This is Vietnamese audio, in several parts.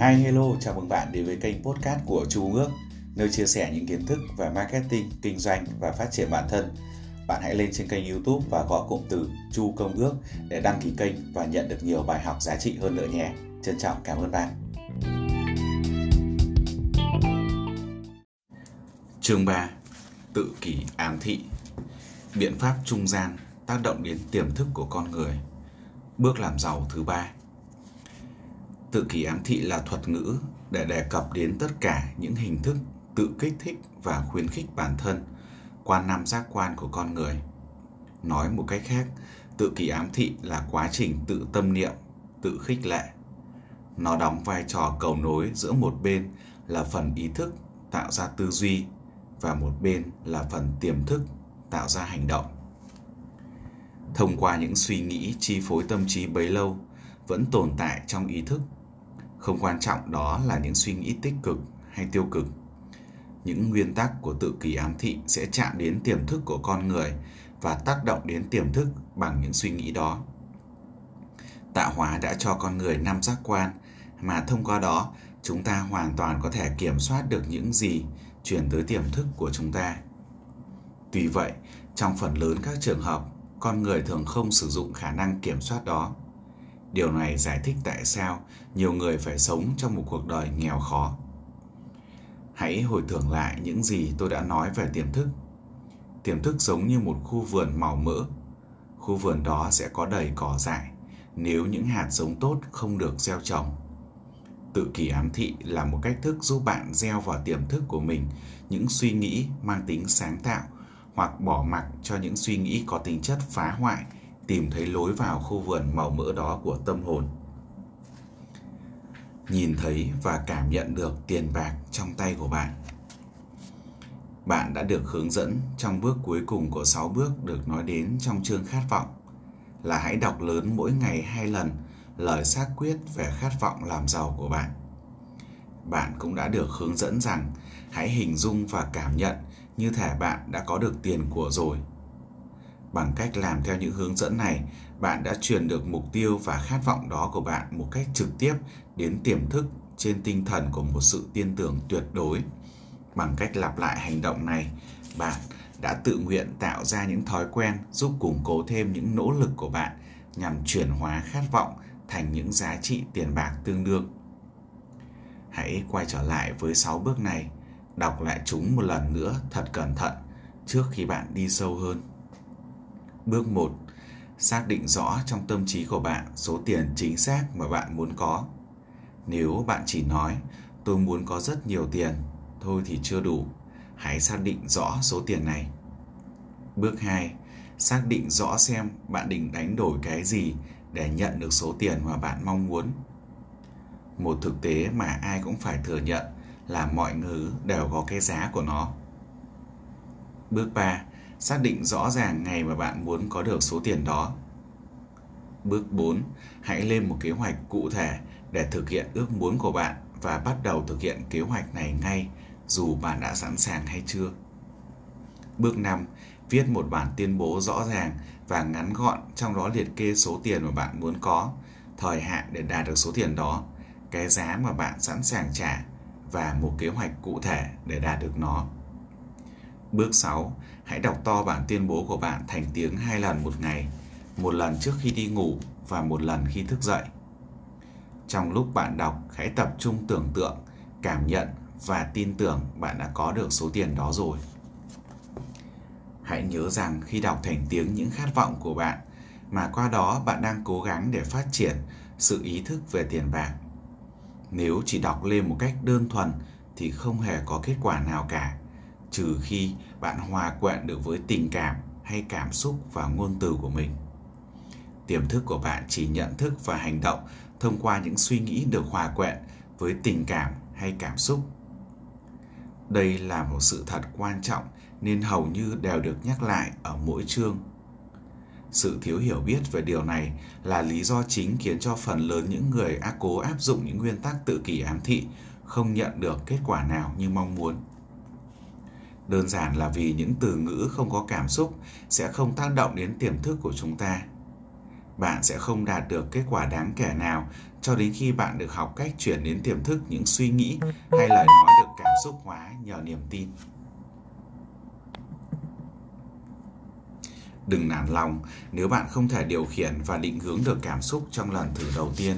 Hi hello, chào mừng bạn đến với kênh podcast của Chu Ước, nơi chia sẻ những kiến thức về marketing, kinh doanh và phát triển bản thân. Bạn hãy lên trên kênh YouTube và gõ cụm từ Chu Công Ước để đăng ký kênh và nhận được nhiều bài học giá trị hơn nữa nhé. Trân trọng cảm ơn bạn. Chương 3. Tự kỷ ám thị Biện pháp trung gian tác động đến tiềm thức của con người Bước làm giàu thứ ba Tự kỷ ám thị là thuật ngữ để đề cập đến tất cả những hình thức tự kích thích và khuyến khích bản thân qua năm giác quan của con người. Nói một cách khác, tự kỷ ám thị là quá trình tự tâm niệm, tự khích lệ. Nó đóng vai trò cầu nối giữa một bên là phần ý thức tạo ra tư duy và một bên là phần tiềm thức tạo ra hành động. Thông qua những suy nghĩ chi phối tâm trí bấy lâu vẫn tồn tại trong ý thức không quan trọng đó là những suy nghĩ tích cực hay tiêu cực. Những nguyên tắc của tự kỷ ám thị sẽ chạm đến tiềm thức của con người và tác động đến tiềm thức bằng những suy nghĩ đó. Tạo hóa đã cho con người năm giác quan, mà thông qua đó, chúng ta hoàn toàn có thể kiểm soát được những gì truyền tới tiềm thức của chúng ta. Tuy vậy, trong phần lớn các trường hợp, con người thường không sử dụng khả năng kiểm soát đó. Điều này giải thích tại sao nhiều người phải sống trong một cuộc đời nghèo khó. Hãy hồi tưởng lại những gì tôi đã nói về tiềm thức. Tiềm thức giống như một khu vườn màu mỡ. Khu vườn đó sẽ có đầy cỏ dại nếu những hạt giống tốt không được gieo trồng. Tự kỷ ám thị là một cách thức giúp bạn gieo vào tiềm thức của mình những suy nghĩ mang tính sáng tạo hoặc bỏ mặc cho những suy nghĩ có tính chất phá hoại tìm thấy lối vào khu vườn màu mỡ đó của tâm hồn. Nhìn thấy và cảm nhận được tiền bạc trong tay của bạn. Bạn đã được hướng dẫn trong bước cuối cùng của 6 bước được nói đến trong chương khát vọng, là hãy đọc lớn mỗi ngày hai lần lời xác quyết về khát vọng làm giàu của bạn. Bạn cũng đã được hướng dẫn rằng hãy hình dung và cảm nhận như thể bạn đã có được tiền của rồi. Bằng cách làm theo những hướng dẫn này, bạn đã truyền được mục tiêu và khát vọng đó của bạn một cách trực tiếp đến tiềm thức trên tinh thần của một sự tin tưởng tuyệt đối. Bằng cách lặp lại hành động này, bạn đã tự nguyện tạo ra những thói quen giúp củng cố thêm những nỗ lực của bạn nhằm chuyển hóa khát vọng thành những giá trị tiền bạc tương đương. Hãy quay trở lại với 6 bước này, đọc lại chúng một lần nữa thật cẩn thận trước khi bạn đi sâu hơn. Bước 1. Xác định rõ trong tâm trí của bạn số tiền chính xác mà bạn muốn có. Nếu bạn chỉ nói tôi muốn có rất nhiều tiền, thôi thì chưa đủ. Hãy xác định rõ số tiền này. Bước 2. Xác định rõ xem bạn định đánh đổi cái gì để nhận được số tiền mà bạn mong muốn. Một thực tế mà ai cũng phải thừa nhận là mọi thứ đều có cái giá của nó. Bước 3 xác định rõ ràng ngày mà bạn muốn có được số tiền đó. Bước 4. Hãy lên một kế hoạch cụ thể để thực hiện ước muốn của bạn và bắt đầu thực hiện kế hoạch này ngay dù bạn đã sẵn sàng hay chưa. Bước 5. Viết một bản tuyên bố rõ ràng và ngắn gọn trong đó liệt kê số tiền mà bạn muốn có, thời hạn để đạt được số tiền đó, cái giá mà bạn sẵn sàng trả và một kế hoạch cụ thể để đạt được nó. Bước 6. Hãy đọc to bản tuyên bố của bạn thành tiếng hai lần một ngày, một lần trước khi đi ngủ và một lần khi thức dậy. Trong lúc bạn đọc, hãy tập trung tưởng tượng, cảm nhận và tin tưởng bạn đã có được số tiền đó rồi. Hãy nhớ rằng khi đọc thành tiếng những khát vọng của bạn, mà qua đó bạn đang cố gắng để phát triển sự ý thức về tiền bạc. Nếu chỉ đọc lên một cách đơn thuần thì không hề có kết quả nào cả trừ khi bạn hòa quyện được với tình cảm hay cảm xúc và ngôn từ của mình. Tiềm thức của bạn chỉ nhận thức và hành động thông qua những suy nghĩ được hòa quyện với tình cảm hay cảm xúc. Đây là một sự thật quan trọng nên hầu như đều được nhắc lại ở mỗi chương. Sự thiếu hiểu biết về điều này là lý do chính khiến cho phần lớn những người ác cố áp dụng những nguyên tắc tự kỷ ám thị không nhận được kết quả nào như mong muốn đơn giản là vì những từ ngữ không có cảm xúc sẽ không tác động đến tiềm thức của chúng ta bạn sẽ không đạt được kết quả đáng kể nào cho đến khi bạn được học cách chuyển đến tiềm thức những suy nghĩ hay lời nói được cảm xúc hóa nhờ niềm tin. Đừng nản lòng nếu bạn không thể điều khiển và định hướng được cảm xúc trong lần thử đầu tiên.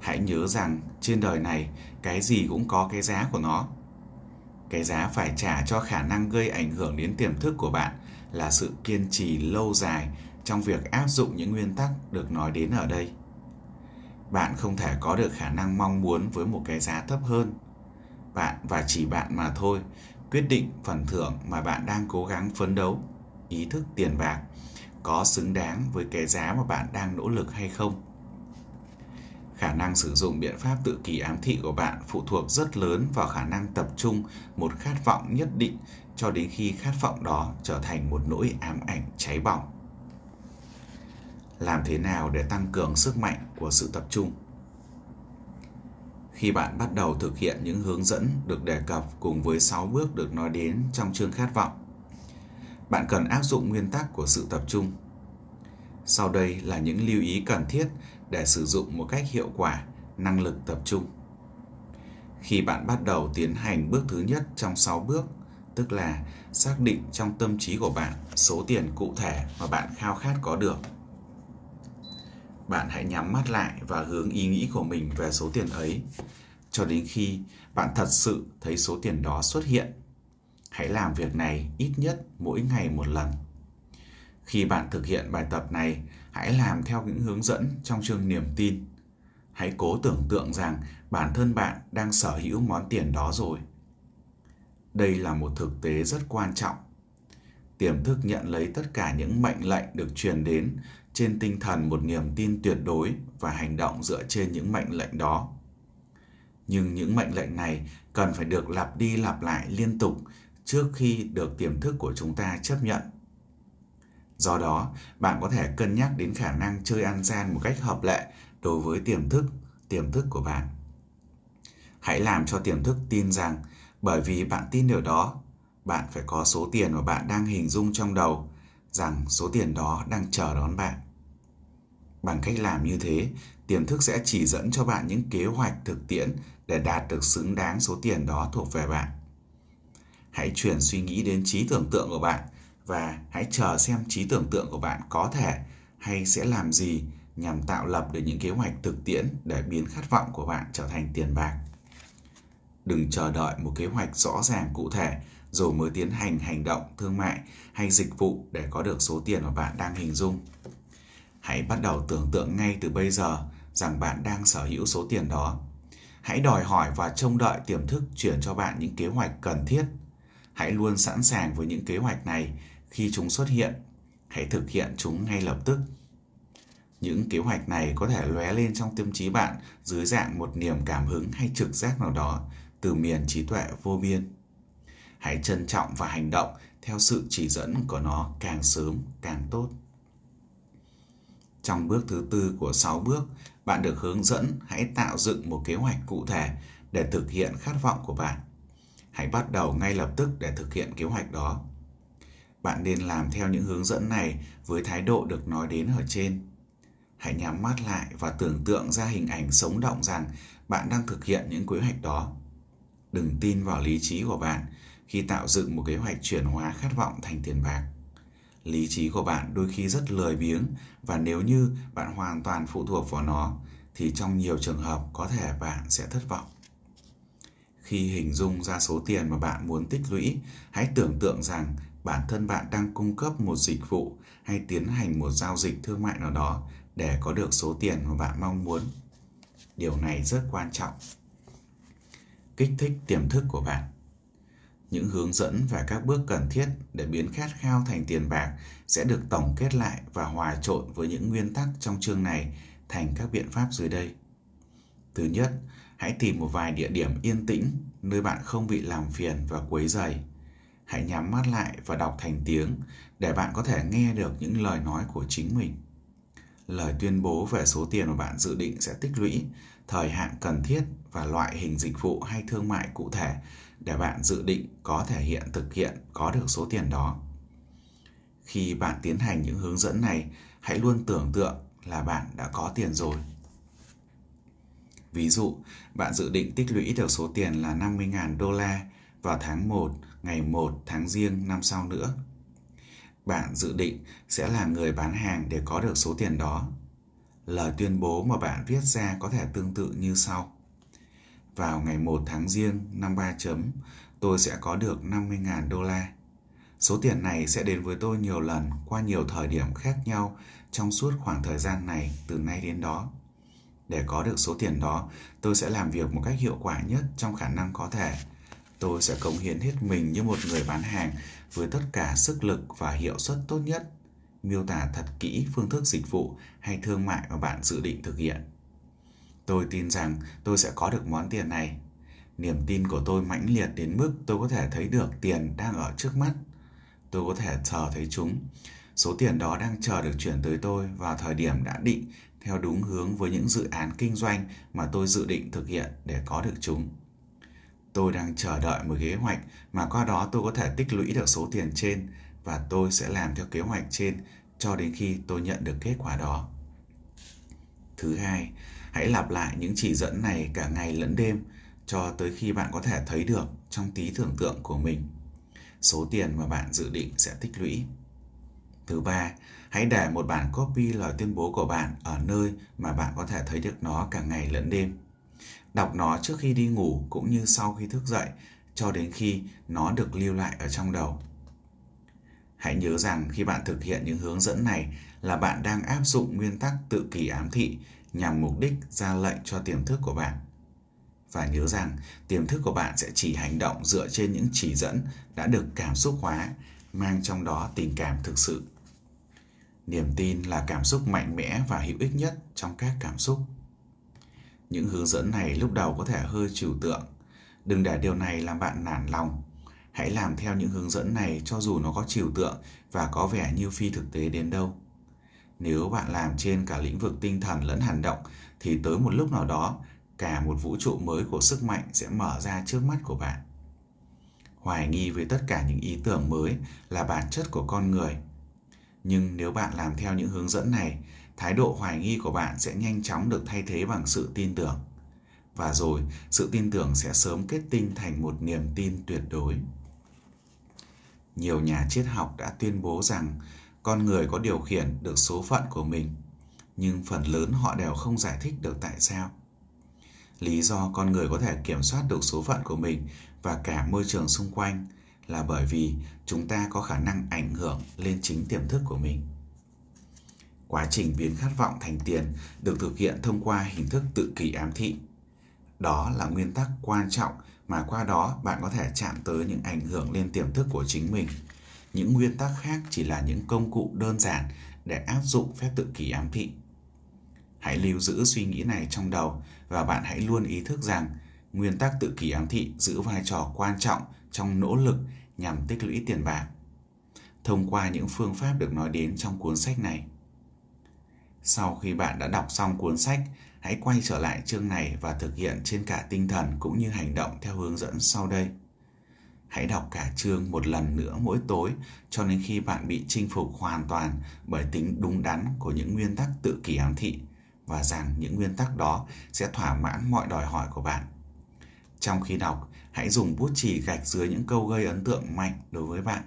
Hãy nhớ rằng trên đời này, cái gì cũng có cái giá của nó. Cái giá phải trả cho khả năng gây ảnh hưởng đến tiềm thức của bạn là sự kiên trì lâu dài trong việc áp dụng những nguyên tắc được nói đến ở đây. Bạn không thể có được khả năng mong muốn với một cái giá thấp hơn. Bạn và chỉ bạn mà thôi, quyết định phần thưởng mà bạn đang cố gắng phấn đấu, ý thức tiền bạc có xứng đáng với cái giá mà bạn đang nỗ lực hay không khả năng sử dụng biện pháp tự kỳ ám thị của bạn phụ thuộc rất lớn vào khả năng tập trung, một khát vọng nhất định, cho đến khi khát vọng đó trở thành một nỗi ám ảnh cháy bỏng làm thế nào để tăng cường sức mạnh của sự tập trung khi bạn bắt đầu thực hiện những hướng dẫn được đề cập cùng với 6 bước được nói đến trong chương khát vọng, bạn cần áp dụng nguyên tắc của sự tập trung. Sau đây là những lưu ý cần thiết để sử dụng một cách hiệu quả năng lực tập trung. Khi bạn bắt đầu tiến hành bước thứ nhất trong 6 bước, tức là xác định trong tâm trí của bạn số tiền cụ thể mà bạn khao khát có được. Bạn hãy nhắm mắt lại và hướng ý nghĩ của mình về số tiền ấy cho đến khi bạn thật sự thấy số tiền đó xuất hiện Hãy làm việc này ít nhất mỗi ngày một lần. Khi bạn thực hiện bài tập này, hãy làm theo những hướng dẫn trong chương niềm tin. Hãy cố tưởng tượng rằng bản thân bạn đang sở hữu món tiền đó rồi. Đây là một thực tế rất quan trọng. Tiềm thức nhận lấy tất cả những mệnh lệnh được truyền đến trên tinh thần một niềm tin tuyệt đối và hành động dựa trên những mệnh lệnh đó. Nhưng những mệnh lệnh này cần phải được lặp đi lặp lại liên tục trước khi được tiềm thức của chúng ta chấp nhận. Do đó, bạn có thể cân nhắc đến khả năng chơi ăn gian một cách hợp lệ đối với tiềm thức, tiềm thức của bạn. Hãy làm cho tiềm thức tin rằng bởi vì bạn tin điều đó, bạn phải có số tiền mà bạn đang hình dung trong đầu rằng số tiền đó đang chờ đón bạn. Bằng cách làm như thế, tiềm thức sẽ chỉ dẫn cho bạn những kế hoạch thực tiễn để đạt được xứng đáng số tiền đó thuộc về bạn hãy chuyển suy nghĩ đến trí tưởng tượng của bạn và hãy chờ xem trí tưởng tượng của bạn có thể hay sẽ làm gì nhằm tạo lập được những kế hoạch thực tiễn để biến khát vọng của bạn trở thành tiền bạc. Đừng chờ đợi một kế hoạch rõ ràng cụ thể rồi mới tiến hành hành động, thương mại hay dịch vụ để có được số tiền mà bạn đang hình dung. Hãy bắt đầu tưởng tượng ngay từ bây giờ rằng bạn đang sở hữu số tiền đó. Hãy đòi hỏi và trông đợi tiềm thức chuyển cho bạn những kế hoạch cần thiết Hãy luôn sẵn sàng với những kế hoạch này khi chúng xuất hiện. Hãy thực hiện chúng ngay lập tức. Những kế hoạch này có thể lóe lên trong tâm trí bạn dưới dạng một niềm cảm hứng hay trực giác nào đó từ miền trí tuệ vô biên. Hãy trân trọng và hành động theo sự chỉ dẫn của nó càng sớm càng tốt. Trong bước thứ tư của 6 bước, bạn được hướng dẫn hãy tạo dựng một kế hoạch cụ thể để thực hiện khát vọng của bạn hãy bắt đầu ngay lập tức để thực hiện kế hoạch đó. Bạn nên làm theo những hướng dẫn này với thái độ được nói đến ở trên. Hãy nhắm mắt lại và tưởng tượng ra hình ảnh sống động rằng bạn đang thực hiện những kế hoạch đó. Đừng tin vào lý trí của bạn khi tạo dựng một kế hoạch chuyển hóa khát vọng thành tiền bạc. Lý trí của bạn đôi khi rất lười biếng và nếu như bạn hoàn toàn phụ thuộc vào nó thì trong nhiều trường hợp có thể bạn sẽ thất vọng. Khi hình dung ra số tiền mà bạn muốn tích lũy, hãy tưởng tượng rằng bản thân bạn đang cung cấp một dịch vụ hay tiến hành một giao dịch thương mại nào đó để có được số tiền mà bạn mong muốn. Điều này rất quan trọng. Kích thích tiềm thức của bạn. Những hướng dẫn và các bước cần thiết để biến khát khao thành tiền bạc sẽ được tổng kết lại và hòa trộn với những nguyên tắc trong chương này thành các biện pháp dưới đây. Thứ nhất, Hãy tìm một vài địa điểm yên tĩnh nơi bạn không bị làm phiền và quấy rầy. Hãy nhắm mắt lại và đọc thành tiếng để bạn có thể nghe được những lời nói của chính mình. Lời tuyên bố về số tiền mà bạn dự định sẽ tích lũy, thời hạn cần thiết và loại hình dịch vụ hay thương mại cụ thể để bạn dự định có thể hiện thực hiện có được số tiền đó. Khi bạn tiến hành những hướng dẫn này, hãy luôn tưởng tượng là bạn đã có tiền rồi. Ví dụ, bạn dự định tích lũy được số tiền là 50.000 đô la vào tháng 1, ngày 1 tháng riêng năm sau nữa. Bạn dự định sẽ là người bán hàng để có được số tiền đó. Lời tuyên bố mà bạn viết ra có thể tương tự như sau. Vào ngày 1 tháng riêng năm 3 chấm, tôi sẽ có được 50.000 đô la. Số tiền này sẽ đến với tôi nhiều lần qua nhiều thời điểm khác nhau trong suốt khoảng thời gian này từ nay đến đó. Để có được số tiền đó, tôi sẽ làm việc một cách hiệu quả nhất trong khả năng có thể. Tôi sẽ cống hiến hết mình như một người bán hàng, với tất cả sức lực và hiệu suất tốt nhất. Miêu tả thật kỹ phương thức dịch vụ hay thương mại mà bạn dự định thực hiện. Tôi tin rằng tôi sẽ có được món tiền này. Niềm tin của tôi mãnh liệt đến mức tôi có thể thấy được tiền đang ở trước mắt. Tôi có thể chờ thấy chúng. Số tiền đó đang chờ được chuyển tới tôi vào thời điểm đã định, theo đúng hướng với những dự án kinh doanh mà tôi dự định thực hiện để có được chúng. Tôi đang chờ đợi một kế hoạch mà qua đó tôi có thể tích lũy được số tiền trên và tôi sẽ làm theo kế hoạch trên cho đến khi tôi nhận được kết quả đó. Thứ hai, hãy lặp lại những chỉ dẫn này cả ngày lẫn đêm cho tới khi bạn có thể thấy được trong tí tưởng tượng của mình số tiền mà bạn dự định sẽ tích lũy. Thứ ba, hãy để một bản copy lời tuyên bố của bạn ở nơi mà bạn có thể thấy được nó cả ngày lẫn đêm. Đọc nó trước khi đi ngủ cũng như sau khi thức dậy cho đến khi nó được lưu lại ở trong đầu. Hãy nhớ rằng khi bạn thực hiện những hướng dẫn này là bạn đang áp dụng nguyên tắc tự kỳ ám thị nhằm mục đích ra lệnh cho tiềm thức của bạn. Và nhớ rằng tiềm thức của bạn sẽ chỉ hành động dựa trên những chỉ dẫn đã được cảm xúc hóa, mang trong đó tình cảm thực sự. Niềm tin là cảm xúc mạnh mẽ và hữu ích nhất trong các cảm xúc. Những hướng dẫn này lúc đầu có thể hơi trừu tượng. Đừng để điều này làm bạn nản lòng. Hãy làm theo những hướng dẫn này cho dù nó có trừu tượng và có vẻ như phi thực tế đến đâu. Nếu bạn làm trên cả lĩnh vực tinh thần lẫn hành động thì tới một lúc nào đó cả một vũ trụ mới của sức mạnh sẽ mở ra trước mắt của bạn. Hoài nghi với tất cả những ý tưởng mới là bản chất của con người. Nhưng nếu bạn làm theo những hướng dẫn này, thái độ hoài nghi của bạn sẽ nhanh chóng được thay thế bằng sự tin tưởng. Và rồi, sự tin tưởng sẽ sớm kết tinh thành một niềm tin tuyệt đối. Nhiều nhà triết học đã tuyên bố rằng con người có điều khiển được số phận của mình, nhưng phần lớn họ đều không giải thích được tại sao. Lý do con người có thể kiểm soát được số phận của mình và cả môi trường xung quanh là bởi vì chúng ta có khả năng ảnh hưởng lên chính tiềm thức của mình. Quá trình biến khát vọng thành tiền được thực hiện thông qua hình thức tự kỷ ám thị. Đó là nguyên tắc quan trọng mà qua đó bạn có thể chạm tới những ảnh hưởng lên tiềm thức của chính mình. Những nguyên tắc khác chỉ là những công cụ đơn giản để áp dụng phép tự kỷ ám thị. Hãy lưu giữ suy nghĩ này trong đầu và bạn hãy luôn ý thức rằng nguyên tắc tự kỷ ám thị giữ vai trò quan trọng trong nỗ lực nhằm tích lũy tiền bạc. Thông qua những phương pháp được nói đến trong cuốn sách này. Sau khi bạn đã đọc xong cuốn sách, hãy quay trở lại chương này và thực hiện trên cả tinh thần cũng như hành động theo hướng dẫn sau đây. Hãy đọc cả chương một lần nữa mỗi tối cho đến khi bạn bị chinh phục hoàn toàn bởi tính đúng đắn của những nguyên tắc tự kỷ ám thị và rằng những nguyên tắc đó sẽ thỏa mãn mọi đòi hỏi của bạn. Trong khi đọc, hãy dùng bút chì gạch dưới những câu gây ấn tượng mạnh đối với bạn.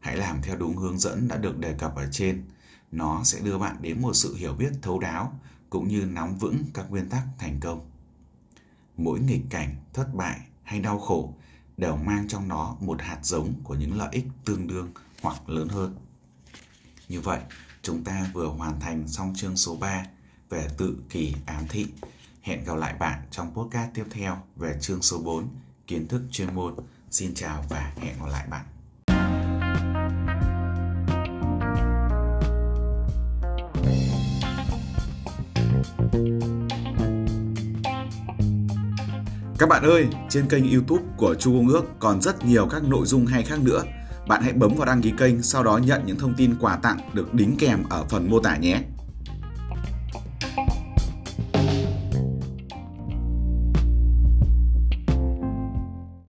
Hãy làm theo đúng hướng dẫn đã được đề cập ở trên. Nó sẽ đưa bạn đến một sự hiểu biết thấu đáo cũng như nắm vững các nguyên tắc thành công. Mỗi nghịch cảnh, thất bại hay đau khổ đều mang trong nó một hạt giống của những lợi ích tương đương hoặc lớn hơn. Như vậy, chúng ta vừa hoàn thành xong chương số 3 về tự kỳ ám thị. Hẹn gặp lại bạn trong podcast tiếp theo về chương số 4 kiến thức chuyên môn. Xin chào và hẹn gặp lại bạn. Các bạn ơi, trên kênh YouTube của Chu Công Ước còn rất nhiều các nội dung hay khác nữa. Bạn hãy bấm vào đăng ký kênh, sau đó nhận những thông tin quà tặng được đính kèm ở phần mô tả nhé.